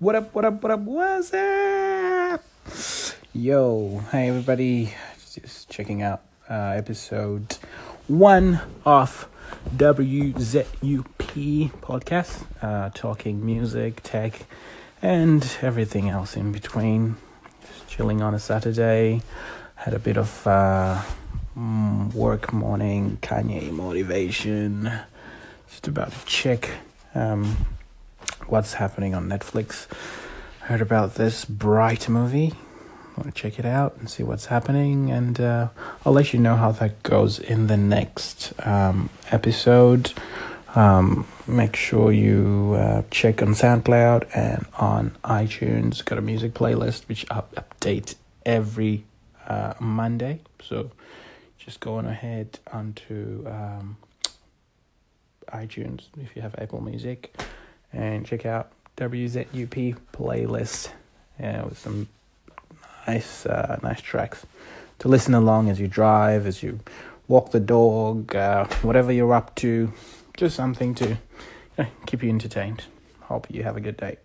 What up, what up, what up, what's up? Yo, hey everybody, just checking out uh, episode one of WZUP podcast, uh, talking music, tech, and everything else in between. Just chilling on a Saturday, had a bit of uh, mm, work morning, Kanye motivation, just about to check. Um, what's happening on Netflix. Heard about this Bright movie. Want to check it out and see what's happening, and uh, I'll let you know how that goes in the next um, episode. Um, make sure you uh, check on SoundCloud and on iTunes. Got a music playlist which I update every uh, Monday. So just go on ahead onto um, iTunes if you have Apple Music and check out WZUP playlist yeah, with some nice uh, nice tracks to listen along as you drive, as you walk the dog, uh, whatever you're up to, just something to you know, keep you entertained. Hope you have a good day.